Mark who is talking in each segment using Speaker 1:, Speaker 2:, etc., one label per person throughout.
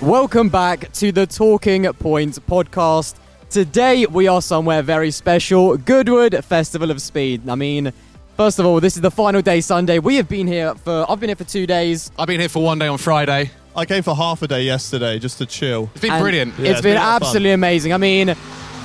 Speaker 1: Welcome back to the Talking Point podcast. Today we are somewhere very special Goodwood Festival of Speed. I mean, first of all, this is the final day Sunday. We have been here for, I've been here for two days.
Speaker 2: I've been here for one day on Friday.
Speaker 3: I came for half a day yesterday just to chill.
Speaker 2: It's been
Speaker 1: and
Speaker 2: brilliant.
Speaker 3: Yeah,
Speaker 1: it's
Speaker 3: it's
Speaker 1: been
Speaker 3: been a lot of fun.
Speaker 1: absolutely amazing. I mean,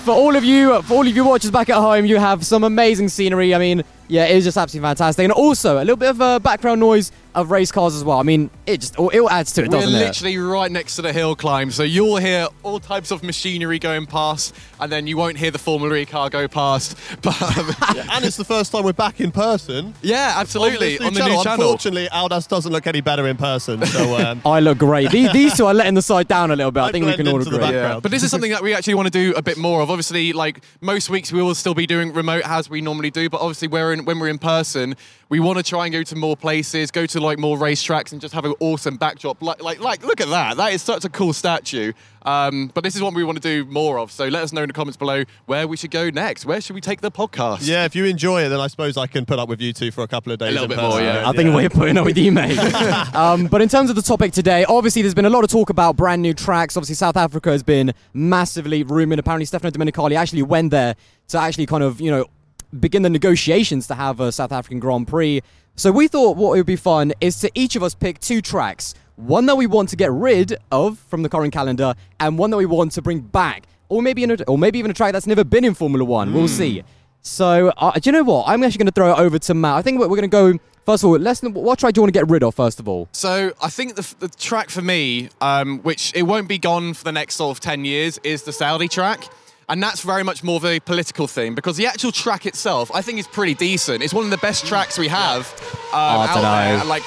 Speaker 1: for all of you, for all of you watchers back at home, you have some amazing scenery. I mean, yeah, it is just absolutely fantastic. And also a little bit of uh, background noise of race cars as well. I mean, it just it all adds to it,
Speaker 2: We're
Speaker 1: doesn't it?
Speaker 2: literally right next to the hill climb, so you'll hear all types of machinery going past, and then you won't hear the Formula E car go past. But um,
Speaker 3: and it's the first time we're back in person.
Speaker 2: yeah, absolutely
Speaker 3: on,
Speaker 2: on,
Speaker 3: this
Speaker 2: the new channel.
Speaker 3: Unfortunately, Aldas doesn't look any better in person. So um,
Speaker 1: I look great. These, these two are letting the side down a little bit. I
Speaker 3: I
Speaker 1: think we can all agree.
Speaker 2: Yeah, but this is something that we actually want to do a bit more of. Obviously, like most weeks, we will still be doing remote as we normally do. But obviously, we're in, when we're in person, we want to try and go to more places, go to like more racetracks, and just have an awesome backdrop. Like, like, like, look at that! That is such a cool statue. Um, but this is what we want to do more of. So let us know in the comments below where we should go next. Where should we take the podcast?
Speaker 3: yeah, if you enjoy it, then I suppose I can put up with you two for a couple of days.
Speaker 2: A
Speaker 3: little
Speaker 2: bit
Speaker 3: person,
Speaker 2: more, yeah.
Speaker 1: I think we're putting up with you, mate. um, but in terms of the topic today, obviously there's been a lot of talk about brand new tracks. Obviously, South Africa has been massively rumored. Apparently, Stefano Domenicali actually went there to actually kind of, you know, begin the negotiations to have a South African Grand Prix. So we thought what would be fun is to each of us pick two tracks. One that we want to get rid of from the current calendar, and one that we want to bring back, or maybe a, or maybe even a track that's never been in Formula One. We'll see. So, uh, do you know what? I'm actually going to throw it over to Matt. I think we're, we're going to go. First of all, let's. What track do you want to get rid of first of all?
Speaker 2: So I think the, the track for me, um, which it won't be gone for the next sort of 10 years, is the Saudi track. And that's very much more of a political thing because the actual track itself, I think, is pretty decent. It's one of the best tracks we have um,
Speaker 1: I
Speaker 2: out there. And, like,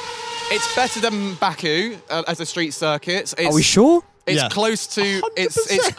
Speaker 2: it's better than Baku uh, as a street circuit. It's,
Speaker 1: Are we sure?
Speaker 2: It's
Speaker 3: Yeah.
Speaker 2: close to it's it's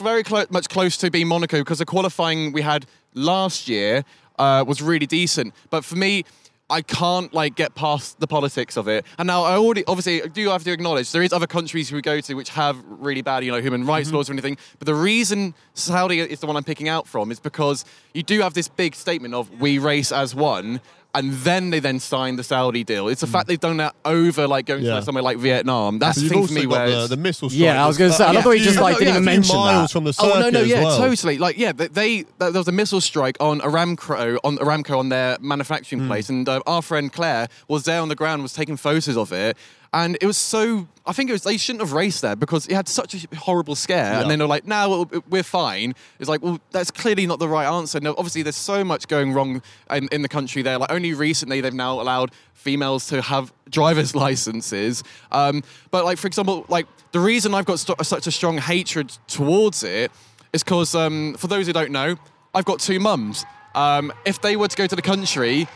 Speaker 2: very clo- much close to being Monaco because the qualifying we had last year uh, was really decent. But for me, I can't like get past the politics of it. And now I already obviously I do have to acknowledge there is other countries we go to which have really bad you know human rights mm-hmm. laws or anything. But the reason Saudi is the one I'm picking out from is because you do have this big statement of we race as one. And then they then signed the Saudi deal. It's the fact they've done that over like going
Speaker 3: Yeah.
Speaker 2: to somewhere like Vietnam. That's the
Speaker 3: You've
Speaker 2: thing for me where
Speaker 3: the, the missile strike.
Speaker 1: Yeah, I was gonna say, I love the way just,
Speaker 3: few-
Speaker 1: like, didn't
Speaker 3: yeah,
Speaker 1: even
Speaker 3: a few
Speaker 1: mention
Speaker 3: miles
Speaker 1: that.
Speaker 3: from the circuit
Speaker 2: Oh no, no, yeah,
Speaker 3: well.
Speaker 2: totally. Like, yeah, they, they there was a missile strike on Aramco on Aramco on their manufacturing
Speaker 3: Hmm.
Speaker 2: place, and uh, our friend Claire was there on the ground, was taking photos of it, and it was so. I think it was they shouldn't have raced there because it had such a horrible scare,
Speaker 3: Yeah.
Speaker 2: and then they're like, "Now we're fine." It's like, well, that's clearly not the right answer. No, obviously, there's so much going wrong in, in the country there. Like, only recently they've now allowed females to have driver's licenses. Um, but like, for example, like the reason I've got st- such a strong hatred towards it is because, um, for those who don't know, I've got two mums. Um, if they were to go to the country,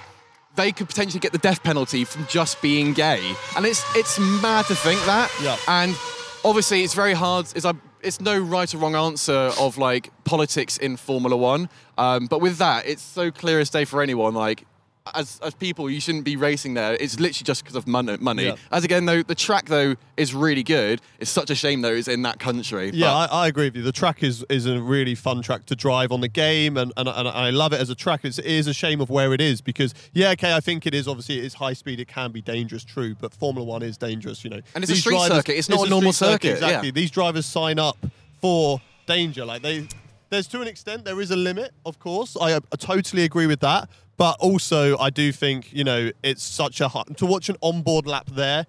Speaker 2: they could potentially get the death penalty from just being gay, and it's it's mad to think that.
Speaker 3: Yeah.
Speaker 2: And obviously, it's very hard. It's a it's no right or wrong answer of like politics in Formula One. Um, but with that, it's so clear as day for anyone. Like. As, as people, you shouldn't be racing there. It's literally just because of money. money.
Speaker 3: Yeah.
Speaker 2: As again, though, the track though is really good. It's such a shame though it's in that country.
Speaker 3: Yeah, I, I agree with you. The track is, is a really fun track to drive on the game, and, and, and I love it as a track. It's, it is a shame of where it is because, yeah, okay, I think it is obviously it is high speed. It can be dangerous, true, but Formula One is dangerous, you know.
Speaker 2: And it's a
Speaker 3: These
Speaker 2: street circuit, it's not a normal circuit,
Speaker 3: Exactly.
Speaker 2: yeah.
Speaker 3: These drivers sign up for danger. Like they, there's to an extent there is a limit, of course. I, uh, totally agree with that, but also I do think you know it's such a hard, to watch an onboard lap there.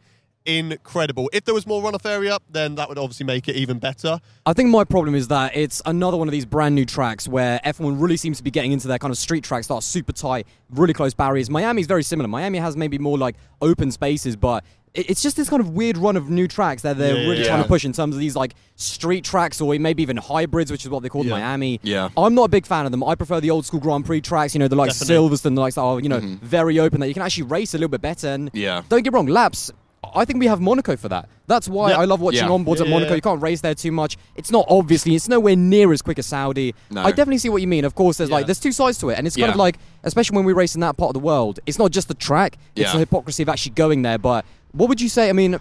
Speaker 3: Incredible. If there was more runoff area, then that would obviously make it even better.
Speaker 1: I think my problem is that it's another one of these brand new tracks where F1 really seems to be getting into their kind of street tracks that are super tight, really close barriers. Miami's very similar. Miami has maybe more like open spaces, but it's just this kind of weird run of new tracks that they're
Speaker 3: Yeah,
Speaker 1: really
Speaker 3: yeah,
Speaker 1: trying to push in terms of these like street tracks or maybe even hybrids, which is what they call
Speaker 3: Yeah.
Speaker 1: Miami.
Speaker 2: Yeah.
Speaker 1: I'm not a big fan of them. I prefer the old school Grand Prix tracks, you know, the like
Speaker 3: Definitely.
Speaker 1: Silverstone, the likes that are, you know, mm-hmm. very open that you can actually race a little bit better. And
Speaker 2: Yeah.
Speaker 1: don't get wrong, laps. I think we have Monaco for that. That's why
Speaker 3: Yeah.
Speaker 1: I love watching
Speaker 2: Yeah.
Speaker 1: onboards at Monaco.
Speaker 3: yeah.
Speaker 1: You can't race there too much. It's not obviously, it's nowhere near as quick as Saudi.
Speaker 2: No.
Speaker 1: I definitely see what you mean. Of course, there's like there's two sides to it, and it's kind
Speaker 2: Yeah.
Speaker 1: of like, especially when we race in that part of the world, it's not just the track; it's
Speaker 2: Yeah.
Speaker 1: the hypocrisy of actually going there. But what would you say? I mean.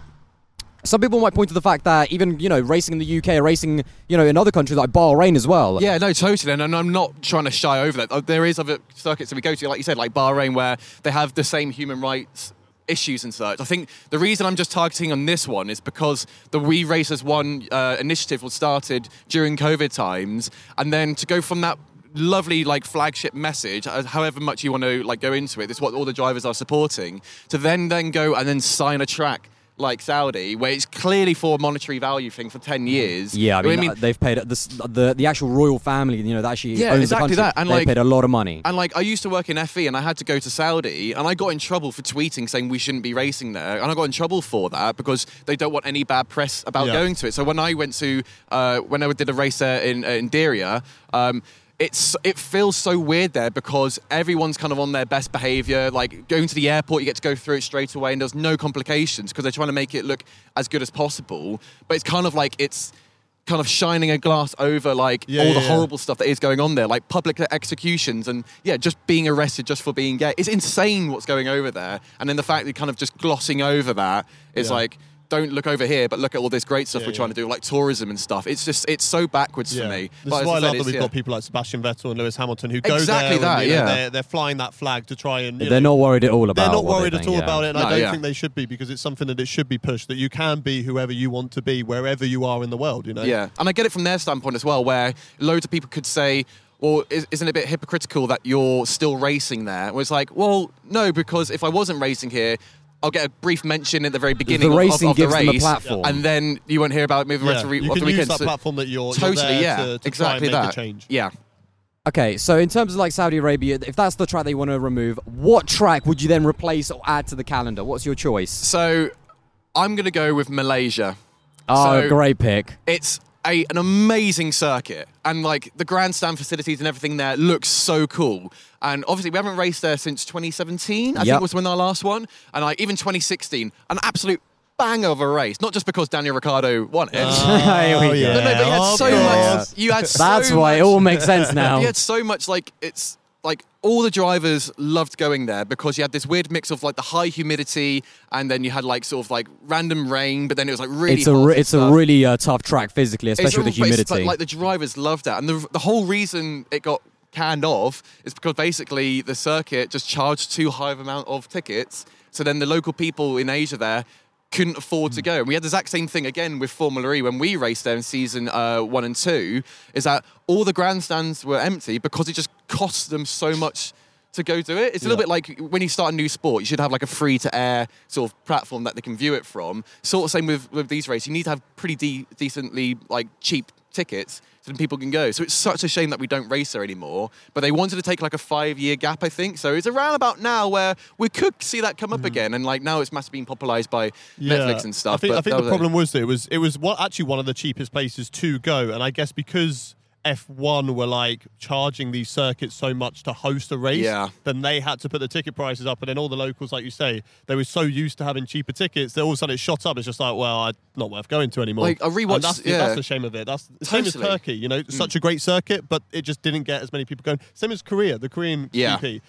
Speaker 1: Some people might point to the fact that even you know racing in the UK, or racing you know in other countries like Bahrain as well.
Speaker 2: Yeah, no, totally. And I'm not trying to shy over that. Uh, There is other circuits that we go to, like you said, like Bahrain, where they have the same human rights issues and such. I think the reason I'm just targeting on this one is because the We Race as One uh, initiative was started during COVID times, and then to go from that lovely like flagship message uh, however much you want to like go into it this what all the drivers are supporting to then then go and then sign a track like Saudi, where it's clearly for a monetary value thing for ten years.
Speaker 1: Yeah, I
Speaker 2: You know
Speaker 1: mean, uh, they've paid the, the the actual royal family, you know, that actually
Speaker 2: Yeah,
Speaker 1: owns
Speaker 2: exactly
Speaker 1: the country.
Speaker 2: that, and,
Speaker 1: they
Speaker 2: like-
Speaker 1: paid a lot of money.
Speaker 2: And like I used to work in FE and I had to go to Saudi and I got in trouble for tweeting saying we shouldn't be racing there and I got in trouble for that because they don't want any bad press about
Speaker 3: Yeah.
Speaker 2: going to it. So when I went to uh, when I did a race there in uh, in Diriyah, um, it's it feels so weird there because everyone's kind of on their best behavior. Like going to the airport, you get to go through it straight away and there's no complications because they're trying to make it look as good as possible. But it's kind of like it's kind of shining a glass over like
Speaker 3: Yeah,
Speaker 2: all
Speaker 3: yeah,
Speaker 2: the
Speaker 3: yeah.
Speaker 2: horrible stuff that is going on there, like public executions and yeah, just being arrested just for being gay. It's insane what's going over there. And then the fact that kind of just glossing over that is like, don't look over here, but look at all this great stuff
Speaker 3: Yeah,
Speaker 2: we're
Speaker 3: yeah.
Speaker 2: trying to do, like tourism and stuff. It's just it's so backwards for me.
Speaker 3: This
Speaker 2: But
Speaker 3: is why I love that we've
Speaker 2: yeah.
Speaker 3: got people like Sebastian Vettel and Lewis Hamilton who go
Speaker 2: Exactly
Speaker 3: there.
Speaker 2: that,
Speaker 3: and, you know,
Speaker 2: yeah.
Speaker 3: They're, they're flying that flag to try and.
Speaker 1: They're
Speaker 3: know,
Speaker 1: not worried at all about.
Speaker 3: They're not
Speaker 1: what they
Speaker 3: worried at
Speaker 1: think,
Speaker 3: all
Speaker 1: yeah.
Speaker 3: about it, and
Speaker 2: No,
Speaker 3: I don't
Speaker 2: yeah.
Speaker 3: think they should be because it's something that it should be pushed that you can be whoever you want to be wherever you are in the world. You know.
Speaker 2: Yeah, and I get it from their standpoint as well, where loads of people could say, well, is- isn't it a bit hypocritical that you're still racing there? Well, it's like, well, no, because if I wasn't racing here, I'll get a brief mention at the very beginning of-
Speaker 1: racing
Speaker 2: of, of the
Speaker 1: gives them a
Speaker 2: race,
Speaker 1: platform.
Speaker 2: and then you won't hear about it maybe the rest
Speaker 3: Yeah,
Speaker 2: of, the,
Speaker 3: you
Speaker 2: of
Speaker 3: can
Speaker 2: the
Speaker 3: use
Speaker 2: weekend.
Speaker 3: that
Speaker 2: So-
Speaker 3: platform that you're, you're
Speaker 2: totally,
Speaker 3: there
Speaker 2: yeah,
Speaker 3: to, to
Speaker 2: exactly
Speaker 3: try and make
Speaker 2: that.
Speaker 3: a change.
Speaker 2: Yeah.
Speaker 1: Okay, so in terms of like Saudi Arabia, if that's the track they want to remove, what track would you then replace or add to the calendar? What's your choice?
Speaker 2: So I'm going to go with Malaysia.
Speaker 1: Oh,
Speaker 2: So-
Speaker 1: great pick.
Speaker 2: It's a, an amazing circuit, and like the grandstand facilities and everything there looks so cool. And obviously, we haven't raced there since 2017. I
Speaker 1: Yep.
Speaker 2: think was when our last one, and like even 2016, an absolute bang of a race. Not just because Daniel Ricciardo won it.
Speaker 1: Here
Speaker 3: Oh, yeah.
Speaker 2: no, no, but you had so
Speaker 3: course.
Speaker 2: much. You had so
Speaker 1: That's why it all makes sense now.
Speaker 2: you had so much like it's like all the drivers loved going there because you had this weird mix of like the high humidity and then you had like sort of like random rain, but then it was like really.
Speaker 1: it's a
Speaker 2: hot
Speaker 1: re-
Speaker 2: and
Speaker 1: it's a really uh, tough track physically, especially with the humidity.
Speaker 2: Like, like the drivers loved that, and the the whole reason it got canned off is because basically the circuit just charged too high of amount of tickets. So then the local people in Asia there couldn't afford to go. And we had the exact same thing again with Formula E when we raced there in season uh, one and two. Is that all the grandstands were empty because it just cost them so much. To go do it, it's a little
Speaker 3: Yeah.
Speaker 2: bit like when you start a new sport, you should have like a free to air sort of platform that they can view it from. Sort of same with, with these races, you need to have pretty de- decently like cheap tickets so then people can go. So it's such a shame that we don't race there anymore. But they wanted to take like a five year gap, I think. So it's around about now where we could see that come up mm. again. And like now it's massively being popularized by Netflix and stuff.
Speaker 3: I think,
Speaker 2: but
Speaker 3: I think the
Speaker 2: was it.
Speaker 3: problem was that it was it was what actually one of the cheapest places to go, and I guess because F1 were like charging these circuits so much to host a race,
Speaker 2: Yeah.
Speaker 3: then they had to put the ticket prices up, and then all the locals, like you say, they were so used to having cheaper tickets that all of a sudden it shot up. It's just like, well, I'm not worth going to anymore.
Speaker 2: Like, I rewatched-
Speaker 3: And that's,
Speaker 2: yeah.
Speaker 3: that's the shame of it. That's the same as
Speaker 2: Mm.
Speaker 3: Turkey. You know, such a great circuit, but it just didn't get as many people going. Same as Korea, the Korean
Speaker 2: Yeah.
Speaker 3: GP.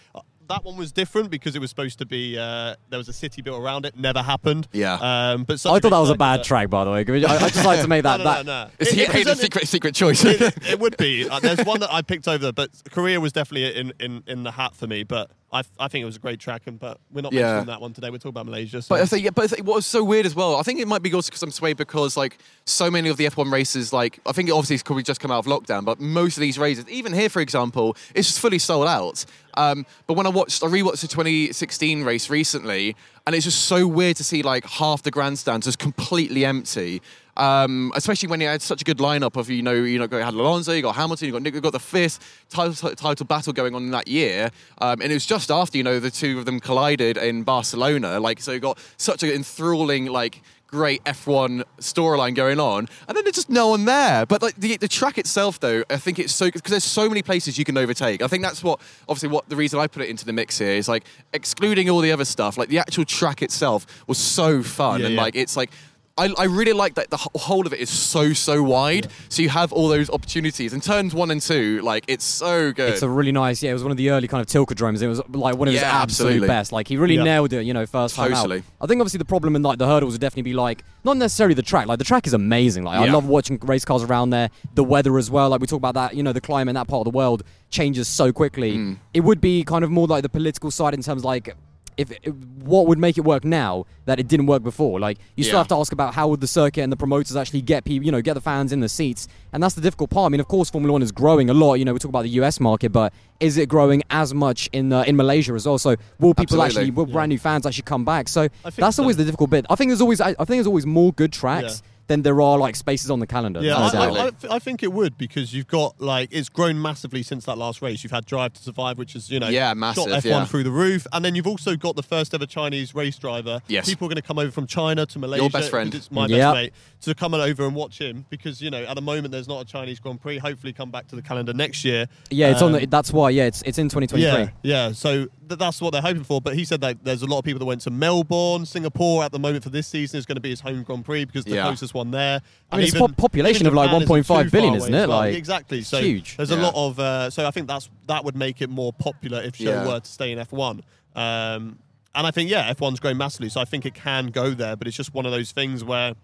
Speaker 3: Uh, That one was different because it was supposed to be uh, there was a city built around it. Never happened.
Speaker 2: Yeah.
Speaker 3: Um, but such
Speaker 1: I
Speaker 3: a
Speaker 1: thought that was a bad
Speaker 3: that-
Speaker 1: track, by the way. I, I just like to make that.
Speaker 3: No, no,
Speaker 1: that
Speaker 3: no, no.
Speaker 2: It's
Speaker 3: It-
Speaker 2: he-
Speaker 3: it
Speaker 2: he- the
Speaker 3: presented-
Speaker 2: secret, secret choice.
Speaker 3: it, it would be. Uh, there's one that I picked over, but Korea was definitely in, in, in the hat for me. But I, I think it was a great track, and but we're not
Speaker 2: Yeah.
Speaker 3: mentioning that one today. We're talking about Malaysia. So.
Speaker 2: But I yeah, but what was so weird as well, I think it might be also because I'm swayed because like so many of the F1 races, like I think it obviously it's probably just come out of lockdown, but most of these races, even here for example, it's just fully sold out. Um, but when I watched, I rewatched the 2016 race recently, and it's just so weird to see like half the grandstands just completely empty. Um, especially when you had such a good lineup of you know you know you had Alonso, you got Hamilton, you got Nick, you got the fifth title, title battle going on in that year, um, and it was just after you know the two of them collided in Barcelona. Like so, you got such an enthralling like great F1 storyline going on, and then there's just no one there. But like the, the track itself, though, I think it's so because there's so many places you can overtake. I think that's what obviously what the reason I put it into the mix here is like excluding all the other stuff. Like the actual track itself was so fun,
Speaker 3: Yeah,
Speaker 2: and
Speaker 3: yeah.
Speaker 2: like it's like. I, I really like that the whole of it is so so wide, so you have all those opportunities. And turns one and two, like it's so good.
Speaker 1: It's a really nice, yeah. It was one of the early kind of Tilkedromes. It was like one of his
Speaker 2: Yeah,
Speaker 1: absolute
Speaker 2: absolutely.
Speaker 1: best. Like he really
Speaker 3: Yeah.
Speaker 1: nailed it, you know, first time
Speaker 2: Totally.
Speaker 1: out. I think obviously the problem in like the hurdles would definitely be like not necessarily the track. Like the track is amazing. Like I love watching race cars around there. The weather as well. Like we talk about that, you know, the climate in that part of the world changes so quickly.
Speaker 2: Mm.
Speaker 1: It would be kind of more like the political side in terms like if it, what would make it work now that it didn't work before. Like you still
Speaker 2: Yeah.
Speaker 1: have to ask about how would the circuit and the promoters actually get people, you know, get the fans in the seats, and that's the difficult part. I mean, of course, Formula One is growing a lot. You know, we talk about the U.S. market, but is it growing as much in uh, in Malaysia as well? So will people
Speaker 2: Absolutely.
Speaker 1: actually, will brand new fans actually come back? So that's
Speaker 3: so.
Speaker 1: always the difficult bit. I think there's always, I, I think there's always more good tracks.
Speaker 3: Yeah.
Speaker 1: Than there are like spaces on the calendar.
Speaker 3: Yeah,
Speaker 1: no
Speaker 3: I. I, I, I think it would because you've got like it's grown massively since that last race. You've had Drive to Survive, which is you know
Speaker 2: Yeah,
Speaker 3: shot
Speaker 2: massive,
Speaker 3: F1
Speaker 2: yeah.
Speaker 3: through the roof, and then you've also got the first ever Chinese race driver.
Speaker 2: Yes.
Speaker 3: people are going to come over from China to Malaysia.
Speaker 2: Your best friend.
Speaker 3: It's my
Speaker 1: Yep.
Speaker 3: best mate to come over and watch him because you know at the moment there's not a Chinese Grand Prix. Hopefully, come back to the calendar next year.
Speaker 1: yeah, it's on.
Speaker 3: Um,
Speaker 1: The, that's why. Yeah, it's it's in 2023.
Speaker 3: yeah, yeah. So th- that's what they're hoping for. But he said that there's a lot of people that went to Melbourne, Singapore at the moment for this season is going to be his home Grand Prix because the
Speaker 2: Yeah.
Speaker 3: closest one there.
Speaker 1: I mean, it's po- population of, like,
Speaker 3: 1.5 billion, isn't
Speaker 1: 1.5
Speaker 3: too
Speaker 1: billion,
Speaker 3: far
Speaker 1: isn't
Speaker 3: away
Speaker 1: it?
Speaker 3: well.
Speaker 1: Like,
Speaker 3: exactly. So
Speaker 1: huge.
Speaker 3: there's a lot of. Uh, so I think that's that would make it more popular if Zhou
Speaker 2: Yeah.
Speaker 3: were to stay in F1. Um, and I think yeah, F1's grown massively, so I think it can go there. But it's just one of those things where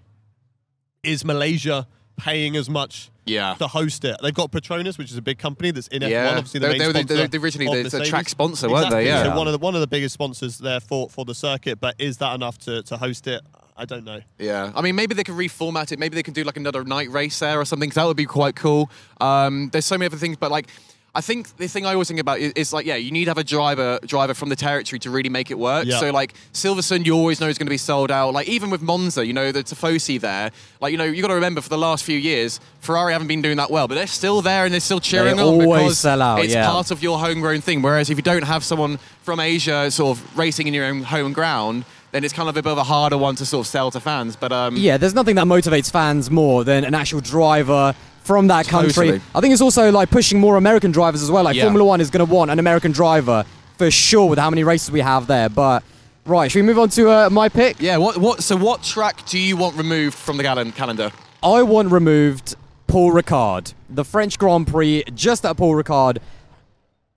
Speaker 3: is Malaysia paying as much
Speaker 2: Yeah.
Speaker 3: to host it. They've got Petronas, which is a big company that's in
Speaker 2: Yeah.
Speaker 3: F1. Obviously, the
Speaker 2: They-
Speaker 3: main
Speaker 2: they were the-
Speaker 3: sponsor
Speaker 2: they- originally
Speaker 3: of
Speaker 2: the- a track sponsor, weren't they? Yeah.
Speaker 3: So one of the one of the biggest sponsors there for for the circuit. But is that enough to to host it? I don't know.
Speaker 2: Yeah, I mean, maybe they could reformat it. Maybe they can do like another night race there or something. 'cause that would be quite cool. Um, there's so many other things, but like, I think the thing I always think about is, is like, yeah, you need to have a driver driver from the territory to really make it work.
Speaker 3: Yeah.
Speaker 2: So like Silverstone, you always know is going to be sold out. Like even with Monza, you know the Tifosi there. Like you know you got to remember for the last few years, Ferrari haven't been doing that well, but they're still there and they're still cheering on
Speaker 1: always
Speaker 2: because
Speaker 1: sell out,
Speaker 2: it's
Speaker 1: yeah.
Speaker 2: part of your homegrown thing. Whereas if you don't have someone from Asia sort of racing in your own home ground. Then it's kind of a bit of a harder one to sort of sell to fans, but um,
Speaker 1: Yeah, there's nothing that motivates fans more than an actual driver from that country.
Speaker 2: Totally.
Speaker 1: I think it's also like pushing more American drivers as well. Like
Speaker 2: Yeah.
Speaker 1: Formula One is going to want an American driver for sure with how many races we have there. But right, should we move on to uh, my pick?
Speaker 2: Yeah. What? What? So, what track do you want removed from the gal- calendar?
Speaker 1: I want removed Paul Ricard, the French Grand Prix, just at Paul Ricard.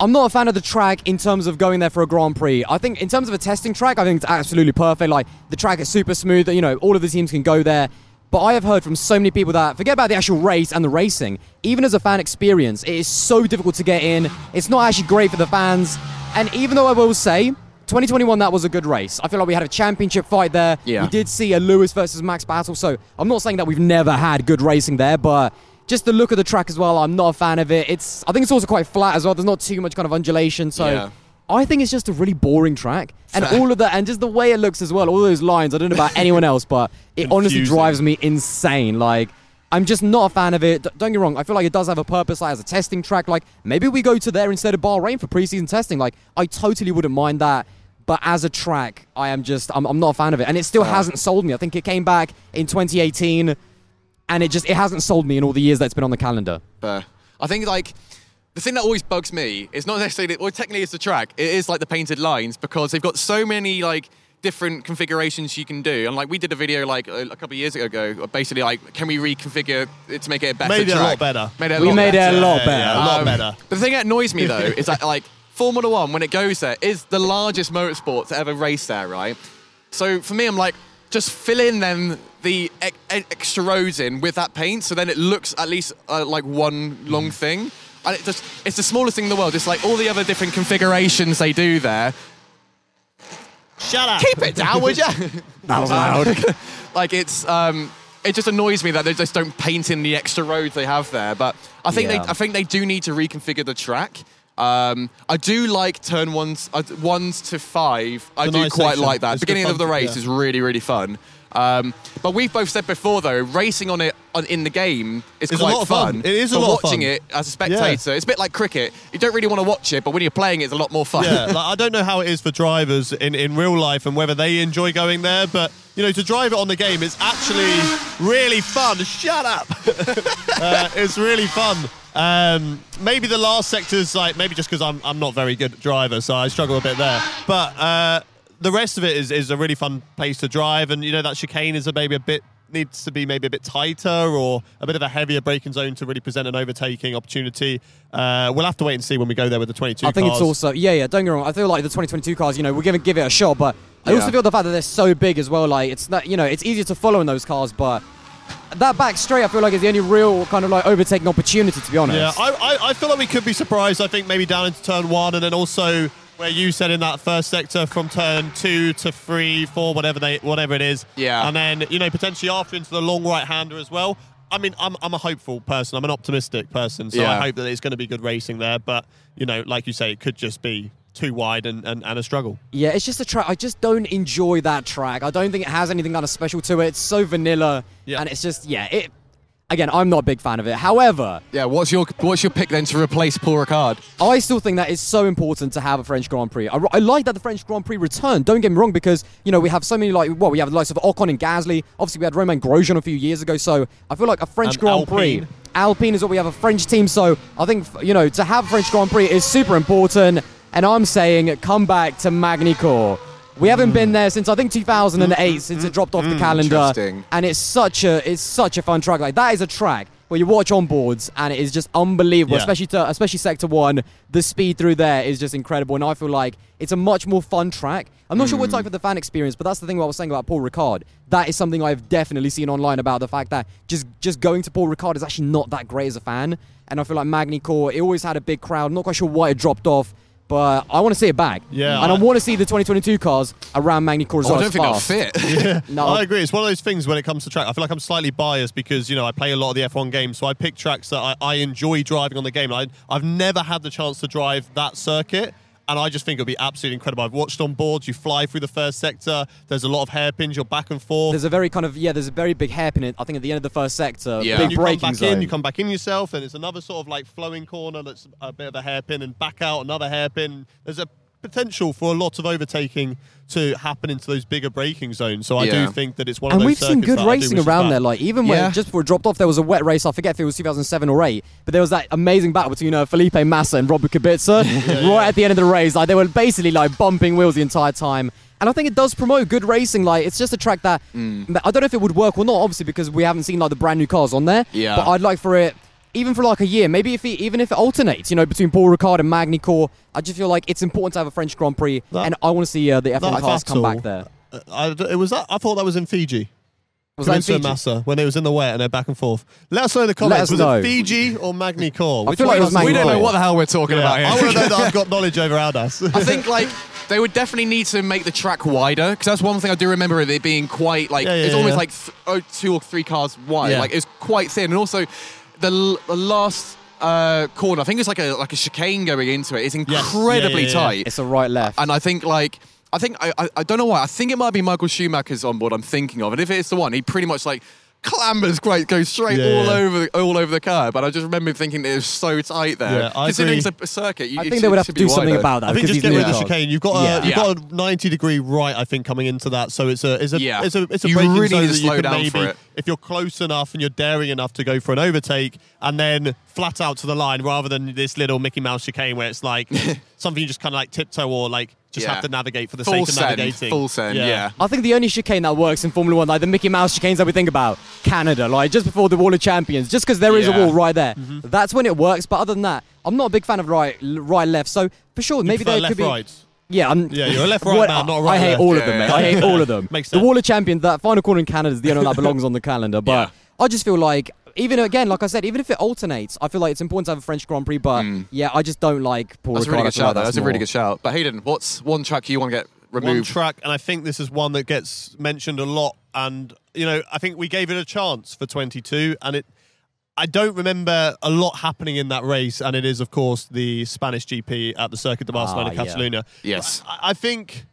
Speaker 1: I'm not a fan of the track in terms of going there for a Grand Prix. I think in terms of a testing track, I think it's absolutely perfect. Like the track is super smooth. You know, all of the teams can go there. But I have heard from so many people that forget about the actual race and the racing. Even as a fan experience, it is so difficult to get in. It's not actually great for the fans. And even though I will say, 2021 that was a good race. I feel like we had a championship fight there.
Speaker 2: Yeah.
Speaker 1: We did see a Lewis versus Max battle. So I'm not saying that we've never had good racing there, but just the look of the track as well, I'm not a fan of it. It's I think it's also quite flat as well. There's not too much kind of undulation. So
Speaker 2: Yeah.
Speaker 1: I think it's just a really boring track. And all of that and just the way it looks as well, all those lines, I don't know about anyone else, but it honestly drives me insane. Like I'm just not a fan of it. D- Don't get me wrong. I feel like it does have a purpose, like as a testing track. Like maybe we go to there instead of Bahrain for preseason testing. Like I totally wouldn't mind that. But as a track, I am just I'm, I'm not a fan of it, and it still hasn't sold me. I think it came back in 2018, and it just it hasn't sold me in all the years that it's been on the calendar.
Speaker 2: But I think like the thing that always bugs me is not necessarily, well, technically it's the track. It is like the painted lines because they've got so many like different configurations you can do. And like we did a video like a, a couple of years ago, basically like can we reconfigure it to make it a better
Speaker 3: Made it a lot better.
Speaker 2: Made it a
Speaker 1: We
Speaker 2: lot
Speaker 1: made it
Speaker 2: better.
Speaker 1: a lot
Speaker 3: Yeah,
Speaker 1: better.
Speaker 3: yeah, a lot
Speaker 2: Um,
Speaker 3: better.
Speaker 2: But the thing that annoys me though is that like Formula One, when it goes there, is the largest motorsport to ever race there, right? So for me, I'm like, just fill in then the e- extra roads in with that paint, so then it looks at least uh, like one long thing. And it just, it's the smallest thing in the world. It's like all the other different configurations they do there.
Speaker 3: Shut up.
Speaker 2: Keep it down, would you?
Speaker 1: That was loud.
Speaker 2: like it's um it just annoys me that they just don't paint in the extra roads they have there. But I think
Speaker 1: Yeah.
Speaker 2: they I think they do need to reconfigure the track. Um, I do like turn ones uh, ones to five. I do
Speaker 3: nice
Speaker 2: quite
Speaker 3: section.
Speaker 2: like that.
Speaker 3: It's
Speaker 2: Beginning of the race
Speaker 3: yeah.
Speaker 2: is really really fun. Um, but we've both said before though, racing on it on, in the game is
Speaker 3: It's
Speaker 2: quite
Speaker 3: of fun. It is a
Speaker 2: But
Speaker 3: lot of
Speaker 2: watching
Speaker 3: fun.
Speaker 2: it as a spectator, it's a bit like cricket. You don't really want to watch it, but when you're playing, it, it's a lot more fun.
Speaker 3: yeah, like, I don't know how it is for drivers in, in real life and whether they enjoy going there, but you know, to drive it on the game is actually really fun. Shut up! uh, it's really fun. Um, maybe the last sector's like maybe just because I'm I'm not very good driver, so I struggle a bit there. But uh, the rest of it is is a really fun place to drive, and you know that chicane is a maybe a bit needs to be maybe a bit tighter or a bit of a heavier braking zone to really present an overtaking opportunity. Uh, we'll have to wait and see when we go there with the 22
Speaker 1: I think
Speaker 3: cars.
Speaker 1: it's also yeah, yeah. Don't get me wrong. I feel like the 2022 cars, you know, we're gonna give it a shot, but I also
Speaker 2: Yeah.
Speaker 1: feel the fact that they're so big as well. Like it's not, you know, it's easier to follow in those cars, but that back straight, I feel like is the only real kind of like overtaking opportunity. To be honest.
Speaker 3: Yeah, I, I, I feel like we could be surprised. I think maybe down into turn one, and then also where you said in that first sector from turn two to three, four, whatever they, whatever it is.
Speaker 2: Yeah.
Speaker 3: And then you know potentially after into the long right hander as well. I mean, I'm, I'm a hopeful person. I'm an optimistic person, so I hope that it's going to be good racing there. But you know, like you say, it could just be too wide and, and, and a struggle.
Speaker 1: Yeah, it's just a track. I just don't enjoy that track. I don't think it has anything kind of special to it. It's so vanilla,
Speaker 3: Yeah.
Speaker 1: and it's just yeah. It again, I'm not a big fan of it. However,
Speaker 2: Yeah, what's your what's your pick then to replace Paul Ricard?
Speaker 1: I still think that it's so important to have a French Grand Prix. I, I like that the French Grand Prix returned. Don't get me wrong, because you know we have so many like well, we have the likes of Ocon and Gasly. Obviously, we had Romain Grosjean a few years ago. So I feel like a French
Speaker 3: And
Speaker 1: Grand
Speaker 3: Alpine.
Speaker 1: Prix. Alpine is what we have a French team. So I think you know to have French Grand Prix is super important. And I'm saying come back to Magny-Cours. We haven't been there since I think 2008, mm-hmm. since it dropped off the mm-hmm. calendar.
Speaker 2: Interesting.
Speaker 1: And it's such a it's such a fun track. Like that is a track where you watch on boards and it is just unbelievable.
Speaker 3: Yeah.
Speaker 1: Especially to especially sector one, the speed through there is just incredible. And I feel like it's a much more fun track. I'm not sure what it's like for the fan experience, but that's the thing I was saying about Paul Ricard. That is something I've definitely seen online about the fact that just just going to Paul Ricard is actually not that great as a fan. And I feel like Magny-Cours, it always had a big crowd. I'm not quite sure why it dropped off. But I want to see it back.
Speaker 3: Yeah,
Speaker 1: And I,
Speaker 3: I-
Speaker 1: want to see the 2022 cars around Magny-Cours as
Speaker 2: Oh. I don't
Speaker 1: as
Speaker 2: think that'll
Speaker 1: fast.
Speaker 2: fit.
Speaker 1: No,
Speaker 3: I agree. It's one of those things when it comes to track. I feel like I'm slightly biased because you know I play a lot of the F1 games, so I pick tracks that I, I enjoy driving on the game. I, I've never had the chance to drive that circuit. And I just think it'll be absolutely incredible. I've watched on boards, you fly through the first sector, there's a lot of hairpins, you're back and forth.
Speaker 1: There's a very kind of yeah. There's a very big hairpin. in- I think at the end of the first sector,
Speaker 2: Yeah.
Speaker 1: big
Speaker 3: Then you come
Speaker 1: braking
Speaker 3: back
Speaker 1: zone.
Speaker 3: in, you come back in yourself, and it's another sort of like flowing corner that's a bit of a hairpin, and back out another hairpin. There's a potential for a lot of overtaking to happen into those bigger braking zones. So I
Speaker 2: Yeah.
Speaker 3: do think that it's one
Speaker 1: and
Speaker 3: of those And
Speaker 1: we've seen good
Speaker 3: that I do
Speaker 1: racing around there. Like even when
Speaker 2: Yeah.
Speaker 1: just before it dropped off, there was a wet race. I forget if it was 2007 or eight, but there was that amazing battle between uh, Felipe Massa and Robert Kubica right at the end of the race. Like they were basically like bumping wheels the entire time. And I think it does promote good racing. Like it's just a track that
Speaker 2: Mm.
Speaker 1: I don't know if it would work or not, obviously because we haven't seen like the brand new cars on there.
Speaker 2: Yeah.
Speaker 1: But I'd like for it. Even for like a year, maybe if it, even if it alternates, you know, between Paul Ricard and Magny-Cours, I just feel like it's important to have a French Grand Prix,
Speaker 3: That-
Speaker 1: and I want to see uh, the F1 cars come
Speaker 3: battle-
Speaker 1: back there.
Speaker 3: Uh, I, d- it was that. I thought that was in Fuji.
Speaker 1: Was that in
Speaker 3: and
Speaker 1: Fuji?
Speaker 3: Massa when it was in the wet and they're back and forth. Let us know in the comments. was
Speaker 1: know.
Speaker 3: it Fuji or Magny-Cours?
Speaker 1: I feel like it was
Speaker 3: one
Speaker 2: we don't know what the hell we're talking
Speaker 3: Yeah,
Speaker 2: about here.
Speaker 3: I want to know that I've got knowledge over Aldas.
Speaker 2: I think like they would definitely need to make the track wider because that's one thing I do remember of it being quite like
Speaker 3: Yeah, yeah,
Speaker 2: it's
Speaker 3: yeah,
Speaker 2: almost like th- oh, two or three cars wide.
Speaker 3: Yeah.
Speaker 2: Like it's quite thin, and also the, the last uh, corner. I think it's like a like a chicane going into it. It's incredibly
Speaker 3: yeah, yeah.
Speaker 2: tight,
Speaker 1: It's a right left.
Speaker 2: and I think like. I think I, I I don't know why. I think it might be Michael Schumacher's on board. I'm thinking of, and if it's the one, he pretty much like clambers great, goes straight
Speaker 3: Yeah,
Speaker 2: all
Speaker 3: yeah.
Speaker 2: over all over the curb. But I just remember thinking it was so tight there.
Speaker 3: Yeah, I
Speaker 2: Considering
Speaker 3: agree.
Speaker 2: it's a circuit, you,
Speaker 1: I think
Speaker 2: should-
Speaker 1: they would have to do something
Speaker 2: wider.
Speaker 1: about that
Speaker 3: I think just get rid of the chicane. You've got a you've got a 90 degree right, I think, coming into that. So it's a it's a
Speaker 2: Yeah.
Speaker 3: it's a it's a
Speaker 2: You
Speaker 3: braking
Speaker 2: really
Speaker 3: zone
Speaker 2: need to
Speaker 3: that you can
Speaker 2: down
Speaker 3: maybe if you're close enough and you're daring enough to go for an overtake and then flat out to the line rather than this little Mickey Mouse chicane where it's like something you just kind of like tiptoe or like just
Speaker 2: Yeah.
Speaker 3: have to navigate for the
Speaker 2: Full
Speaker 3: sake of navigating.
Speaker 2: full send, yeah.
Speaker 1: I think the only chicane that works in Formula One, like the Mickey Mouse chicanes that we think about, Canada, like just before the Wall of Champions, just because there is a wall right there.
Speaker 3: Mm-hmm.
Speaker 1: That's when it works. But other than that, I'm not a big fan of right, right, left. So for sure, maybe
Speaker 3: prefer
Speaker 1: there
Speaker 3: left
Speaker 1: could be.
Speaker 3: right.
Speaker 1: Yeah, I'm,
Speaker 3: Yeah, you're a left right man, not a
Speaker 1: I
Speaker 3: right I
Speaker 1: hate
Speaker 3: left.
Speaker 1: all of
Speaker 2: Yeah,
Speaker 1: them, mate. I hate all of them.
Speaker 3: Makes
Speaker 1: the. Wall of Champions, that final corner in Canada is the only one that belongs on the calendar. But I just feel like, even again, like I said, even if it alternates, I feel like it's important to have a French Grand Prix. But yeah, I just don't like Paul
Speaker 2: That's a really good
Speaker 1: feel like
Speaker 2: shout. though. That's a really good shout. But Hayden, what's one track you want to get
Speaker 3: one
Speaker 2: removed?
Speaker 3: track, and I think this is one that gets mentioned a lot. And you know, I think we gave it a chance for 22, and it. I don't remember a lot happening in that race, and it is, of course, the Spanish GP at the Circuit de Barcelona
Speaker 1: Ah, yeah.
Speaker 3: Catalunya.
Speaker 2: Yes.
Speaker 3: I, I think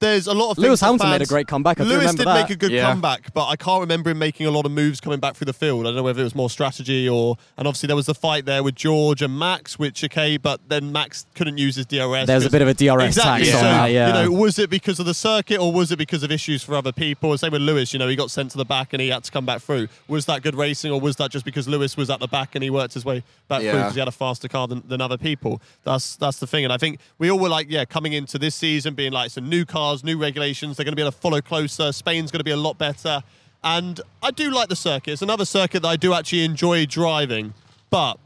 Speaker 3: there's a lot of
Speaker 1: Lewis
Speaker 3: things
Speaker 1: Hamilton made a great comeback. I
Speaker 3: Lewis
Speaker 1: remember
Speaker 3: did
Speaker 1: that.
Speaker 3: make a good
Speaker 2: Yeah.
Speaker 3: comeback, but I can't remember him making a lot of moves coming back through the field. I don't know whether it was more strategy or, and obviously there was the fight there with George and Max, which okay, but then Max couldn't use his DRS.
Speaker 1: There's a bit of a DRS
Speaker 3: exactly.
Speaker 1: tax
Speaker 3: so,
Speaker 1: on that, yeah.
Speaker 3: You know, was it because of the circuit or was it because of issues for other people? Same with Lewis. You know, he got sent to the back and he had to come back through. Was that good racing or was that just because Lewis was at the back and he worked his way back through because he had a faster car than, than other people? That's that's the thing. And I think we all were like, yeah, coming into this season being like some new cars, new regulations. They're going to be able to follow closer. Spain's going to be a lot better. And I do like the circuit. It's another circuit that I do actually enjoy driving, but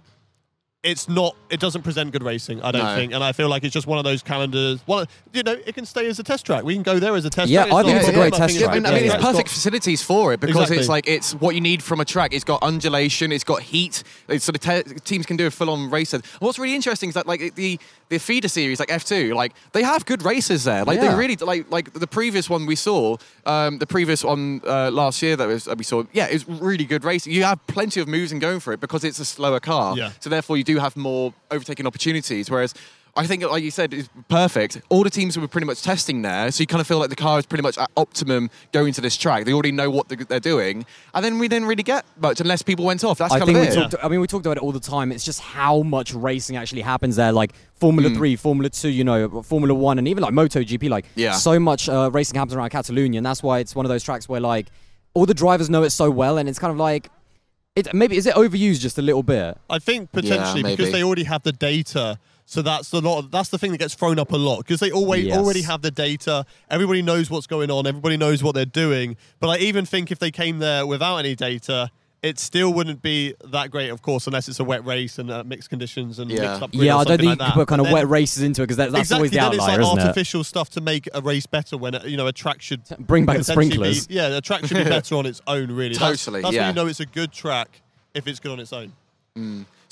Speaker 3: it's not. It doesn't present good racing. I don't
Speaker 2: No.
Speaker 3: think, and I feel like it's just one of those calendars. One, you know, it can stay as a test track. We can go there as a test
Speaker 1: Yeah,
Speaker 3: track.
Speaker 1: I
Speaker 3: It's
Speaker 1: think
Speaker 3: not
Speaker 1: it's a great
Speaker 3: I
Speaker 1: test
Speaker 3: think
Speaker 2: Yeah,
Speaker 1: track,
Speaker 2: I mean, I mean,
Speaker 1: yeah,
Speaker 2: it's perfect facilities for it because
Speaker 3: Exactly.
Speaker 2: it's like it's what you need from a track. It's got undulation, it's got heat. It's sort of te- teams can do a full-on race. And what's really interesting is that like the the feeder series like F2, like they have good races there. Like
Speaker 1: Yeah.
Speaker 2: they really like like the previous one we saw, um, the previous one uh, last year that was that we saw. Yeah, it was really good racing. You have plenty of moves and going for it because it's a slower car.
Speaker 3: Yeah.
Speaker 2: So therefore, you do have more overtaking opportunities. Whereas. I think, like you said, is perfect. All the teams were pretty much testing there, so you kind of feel like the car is pretty much at optimum going to this track. They already know what they're they're doing, and then we didn't really get much unless people went off. That's
Speaker 1: I
Speaker 2: kind
Speaker 1: think
Speaker 2: of
Speaker 1: we
Speaker 2: it.
Speaker 1: talked. I mean, we talked about it all the time. It's just how much racing actually happens there. Like Formula
Speaker 2: Mm.
Speaker 1: Three, Formula Two, you know, Formula One, and even like MotoGP. Like,
Speaker 2: Yeah.
Speaker 1: so much uh, racing happens around Catalonia, and that's why it's one of those tracks where like all the drivers know it so well, and it's kind of like, it maybe is it overused just a little bit.
Speaker 3: I think potentially
Speaker 2: maybe.
Speaker 3: because they already have the data. So that's the lot. Of, that's the thing that gets thrown up a lot because they always
Speaker 1: Yes.
Speaker 3: already have the data. Everybody knows what's going on. Everybody knows what they're doing. But I even think if they came there without any data, it still wouldn't be that great, of course, unless it's a wet race and uh, mixed conditions and
Speaker 2: Yeah.
Speaker 3: mixed up.
Speaker 1: Yeah, I don't think
Speaker 3: like
Speaker 1: you could put kind
Speaker 3: But
Speaker 1: of wet races into it because that, that's
Speaker 3: exactly,
Speaker 1: always the
Speaker 3: then
Speaker 1: outlier,
Speaker 3: it's like
Speaker 1: isn't it?
Speaker 3: artificial stuff to make a race better when you know a track should
Speaker 1: Bring back the sprinklers.
Speaker 3: Be, yeah, a track should be better on its own. Really,
Speaker 2: Totally,
Speaker 3: That's,
Speaker 2: yeah.
Speaker 3: when you know it's a good track if it's good on its own.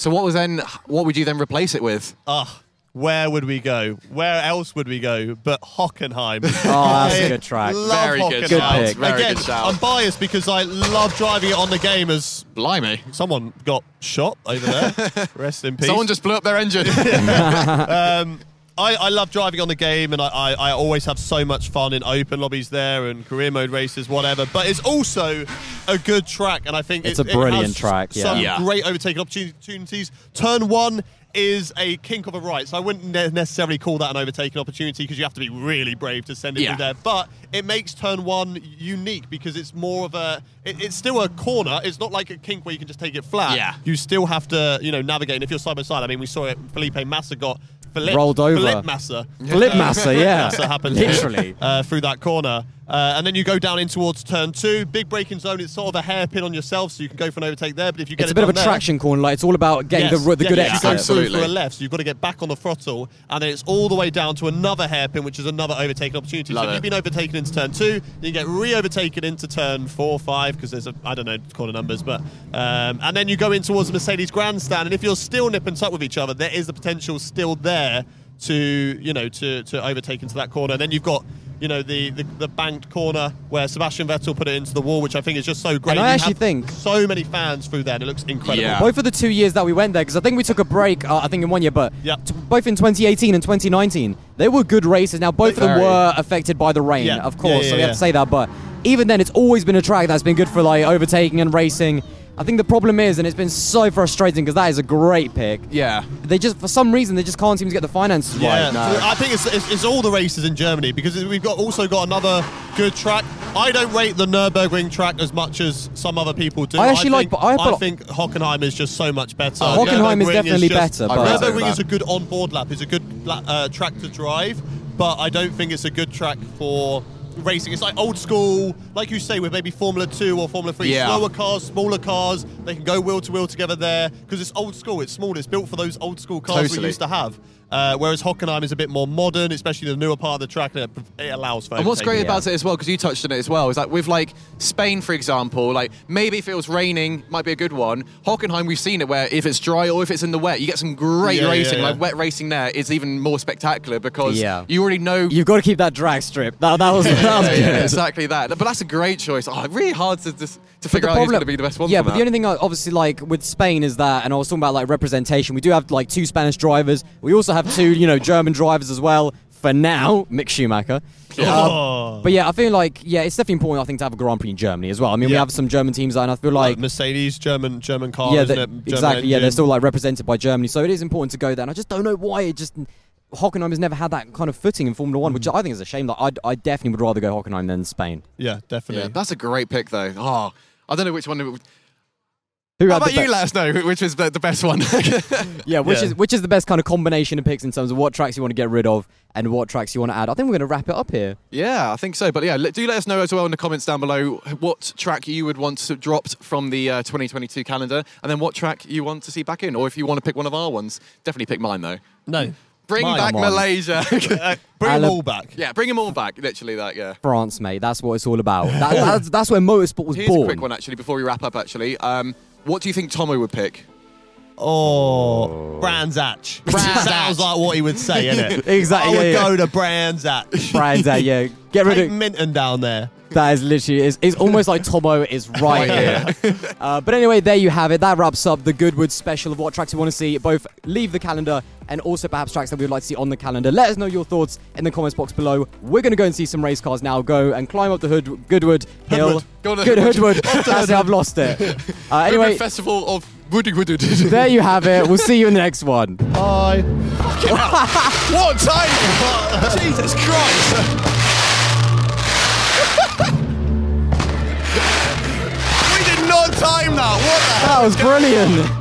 Speaker 2: So what was then? What would you then replace it with?
Speaker 3: Ah, where would we go? Where else would we go but Hockenheim?
Speaker 1: Oh, that's a
Speaker 3: I
Speaker 1: good track.
Speaker 3: Love
Speaker 2: Very good
Speaker 3: Hockenheim.
Speaker 1: shout, Good pick.
Speaker 2: very
Speaker 3: Again,
Speaker 2: good shout.
Speaker 3: I'm biased because I love driving it on the game as
Speaker 2: Blimey!
Speaker 3: someone got shot over there. Rest in peace.
Speaker 2: Someone just blew up their engine.
Speaker 3: um, I, I love driving on the game, and I, I, I always have so much fun in open lobbies there and career mode races, whatever. But it's also a good track, and I think
Speaker 1: It's
Speaker 3: it,
Speaker 1: a
Speaker 3: it
Speaker 1: brilliant
Speaker 3: has
Speaker 1: track, yeah.
Speaker 3: Some
Speaker 2: Yeah.
Speaker 3: great overtaking opportunities. Turn one is a kink of a right, so I wouldn't ne- necessarily call that an overtaking opportunity because you have to be really brave to send it
Speaker 2: Yeah.
Speaker 3: through there. But it makes turn one unique because it's more of a. It, it's still a corner. It's not like a kink where you can just take it flat.
Speaker 2: Yeah.
Speaker 3: You still have to, you know, navigate. And if you're side by side, I mean, we saw it. Felipe Massa got. Philippe,
Speaker 1: Rolled over.
Speaker 3: Philippe Massa.
Speaker 1: Flip Massa, yeah.
Speaker 3: Massa happened
Speaker 1: Literally.
Speaker 3: uh, through that corner. Uh, and then you go down in towards turn two. Big braking zone. It's sort of a hairpin on yourself, so you can go for an overtake there. But if you get
Speaker 1: It's
Speaker 3: it
Speaker 1: a bit of a
Speaker 3: there-
Speaker 1: traction corner. Like it's all about getting
Speaker 3: Yes,
Speaker 1: the, the
Speaker 3: yeah,
Speaker 1: good
Speaker 3: yeah,
Speaker 1: exit.
Speaker 3: You go
Speaker 2: Absolutely.
Speaker 3: for a left, so you've got to get back on the throttle, and then it's all the way down to another hairpin, which is another overtaking opportunity.
Speaker 2: Love
Speaker 3: so if you've been overtaken into turn two, then you get re-overtaken into turn four, five, because there's a I don't know corner numbers, but um, and then you go in towards the Mercedes grandstand, and if you're still nip and tuck with each other, there is the potential still there to you know to to overtake into that corner. And Then you've got. You know the, the the banked corner where Sebastian Vettel put it into the wall, which I think is just so great.
Speaker 1: And I
Speaker 3: You
Speaker 1: actually
Speaker 3: have
Speaker 1: think-
Speaker 3: so many fans through there, and it looks incredible.
Speaker 2: Yeah.
Speaker 1: Both of the two years that we went there, because I think we took a break. Uh, I think in one year, but
Speaker 3: Yep.
Speaker 1: t- both in 2018 and 2019, they were good races. Now both of them
Speaker 2: Very.
Speaker 1: were affected by the rain,
Speaker 3: Yeah.
Speaker 1: of course.
Speaker 3: yeah,
Speaker 1: so we
Speaker 3: yeah.
Speaker 1: have to say that. But even then, it's always been a track that's been good for like overtaking and racing. I think the problem is, and it's been so frustrating because that is a great pick.
Speaker 2: yeah.
Speaker 1: They just, for some reason, they just can't seem to get the finances
Speaker 3: Yeah,
Speaker 1: right. No.
Speaker 3: I think it's, it's, it's all the races in Germany because we've got also got another good track. I don't rate the Nurburgring track as much as some other people do.
Speaker 1: I actually like-
Speaker 3: think,
Speaker 1: but I- but-
Speaker 3: think Hockenheim is just so much better.
Speaker 2: Oh,
Speaker 1: Hockenheim is
Speaker 3: Nürburgring
Speaker 1: definitely
Speaker 3: just-
Speaker 1: better,
Speaker 2: I
Speaker 1: but-
Speaker 2: resonate
Speaker 3: Nurburgring
Speaker 2: that.
Speaker 3: is a good on-board lap. It's a good uh, track to drive, but I don't think it's a good track for racing. It's like old school, like you say, with maybe Formula Two or Formula Three.
Speaker 2: Yeah.
Speaker 3: Slower cars, smaller cars. They can go wheel to wheel together there because it's old school. It's small. It's built for those old school cars we used to have. Uh, whereas Hockenheim is a bit more modern, especially the newer part of the track, and it, it allows for.
Speaker 2: And what's great
Speaker 3: overtaking.
Speaker 2: about it as well, because you touched on it as well, is that with like Spain, for example, like maybe if it was raining, might be a good one. Hockenheim, we've seen it where if it's dry or if it's in the wet, you get some great
Speaker 3: Yeah, yeah,
Speaker 2: racing.
Speaker 3: yeah.
Speaker 2: Like wet racing there is even more spectacular because
Speaker 1: Yeah.
Speaker 2: you already know.
Speaker 1: You've got to keep that drag strip. That, that was, that was
Speaker 2: Yeah, exactly that. But that's a great choice. Oh, really hard to to, to figure out who's going to be the best one.
Speaker 1: Yeah,
Speaker 2: from
Speaker 1: but the only thing, uh, obviously, like with Spain is that, and I was talking about like representation. We do have like two Spanish drivers. We also have two, you know, German drivers as well. For now, Mick Schumacher.
Speaker 3: Oh.
Speaker 1: Um, but yeah, I feel like yeah, it's definitely important. I think to have a Grand Prix in Germany as well. I mean, we have some German teams, and I feel
Speaker 3: like
Speaker 1: like.
Speaker 3: Mercedes, German German car,
Speaker 1: yeah,
Speaker 3: isn't
Speaker 1: they-
Speaker 3: it? German
Speaker 1: exactly. Yeah, they're still like represented by Germany, so it is important to go there. And I just don't know why it just Hockenheim has never had that kind of footing in Formula One, which
Speaker 3: Mm.
Speaker 1: I think is a shame. Like, I I definitely would rather go Hockenheim than Spain.
Speaker 3: yeah, definitely.
Speaker 2: yeah, that's a great pick though. Oh, I don't know which one. It would-
Speaker 1: Who
Speaker 2: How about
Speaker 1: the
Speaker 2: you? Let us know which is the, the best one.
Speaker 1: Yeah, which
Speaker 3: Yeah.
Speaker 1: is which is the best kind of combination of picks in terms of what tracks you want to get rid of and what tracks you want to add. I think we're going to wrap it up here.
Speaker 2: Yeah, I think so. But yeah, let- do let us know as well in the comments down below what track you would want to dropped from the uh, 2022 calendar, and then what track you want to see back in, or if you want to pick one of our ones, definitely pick mine though.
Speaker 3: No,
Speaker 2: Bring
Speaker 3: Mine.
Speaker 2: back Malaysia.
Speaker 3: uh, bring them all back.
Speaker 2: yeah, bring them all back. Literally that. Yeah.
Speaker 1: France, mate. That's what it's all about. That, that's, that's where motorsport was
Speaker 2: Here's
Speaker 1: born.
Speaker 2: a quick one actually before we wrap up. Actually, um, what do you think Tomo would pick?
Speaker 3: Oh, Brands Hatch.
Speaker 1: Brands
Speaker 3: Sounds like what he would say, innit?
Speaker 1: Exactly,
Speaker 3: I would
Speaker 1: yeah,
Speaker 3: go to Brands Hatch.
Speaker 1: Brands out, yeah. Get rid
Speaker 3: Take
Speaker 1: of
Speaker 3: Minton down there.
Speaker 1: that. Is literally is it's almost like Tomo is right here. Uh, but anyway, there you have it. That wraps up the Goodwood special of what tracks you want to see. Both leave the calendar and also perhaps tracks that we would like to see on the calendar. Let us know your thoughts in the comments box below. We're going to go and see some race cars now. Go and climb up the hood Goodwood Hill.
Speaker 2: Hoodwood. Go on the
Speaker 1: Good
Speaker 2: Hoodwood.
Speaker 1: That's it. I've lost it. Uh, Anyway,
Speaker 2: festival of Woody Woody.
Speaker 1: there you have it. We'll see you in the next one.
Speaker 3: Bye.
Speaker 2: what time? Jesus Christ! we did not time that. What the hell?
Speaker 1: That was brilliant.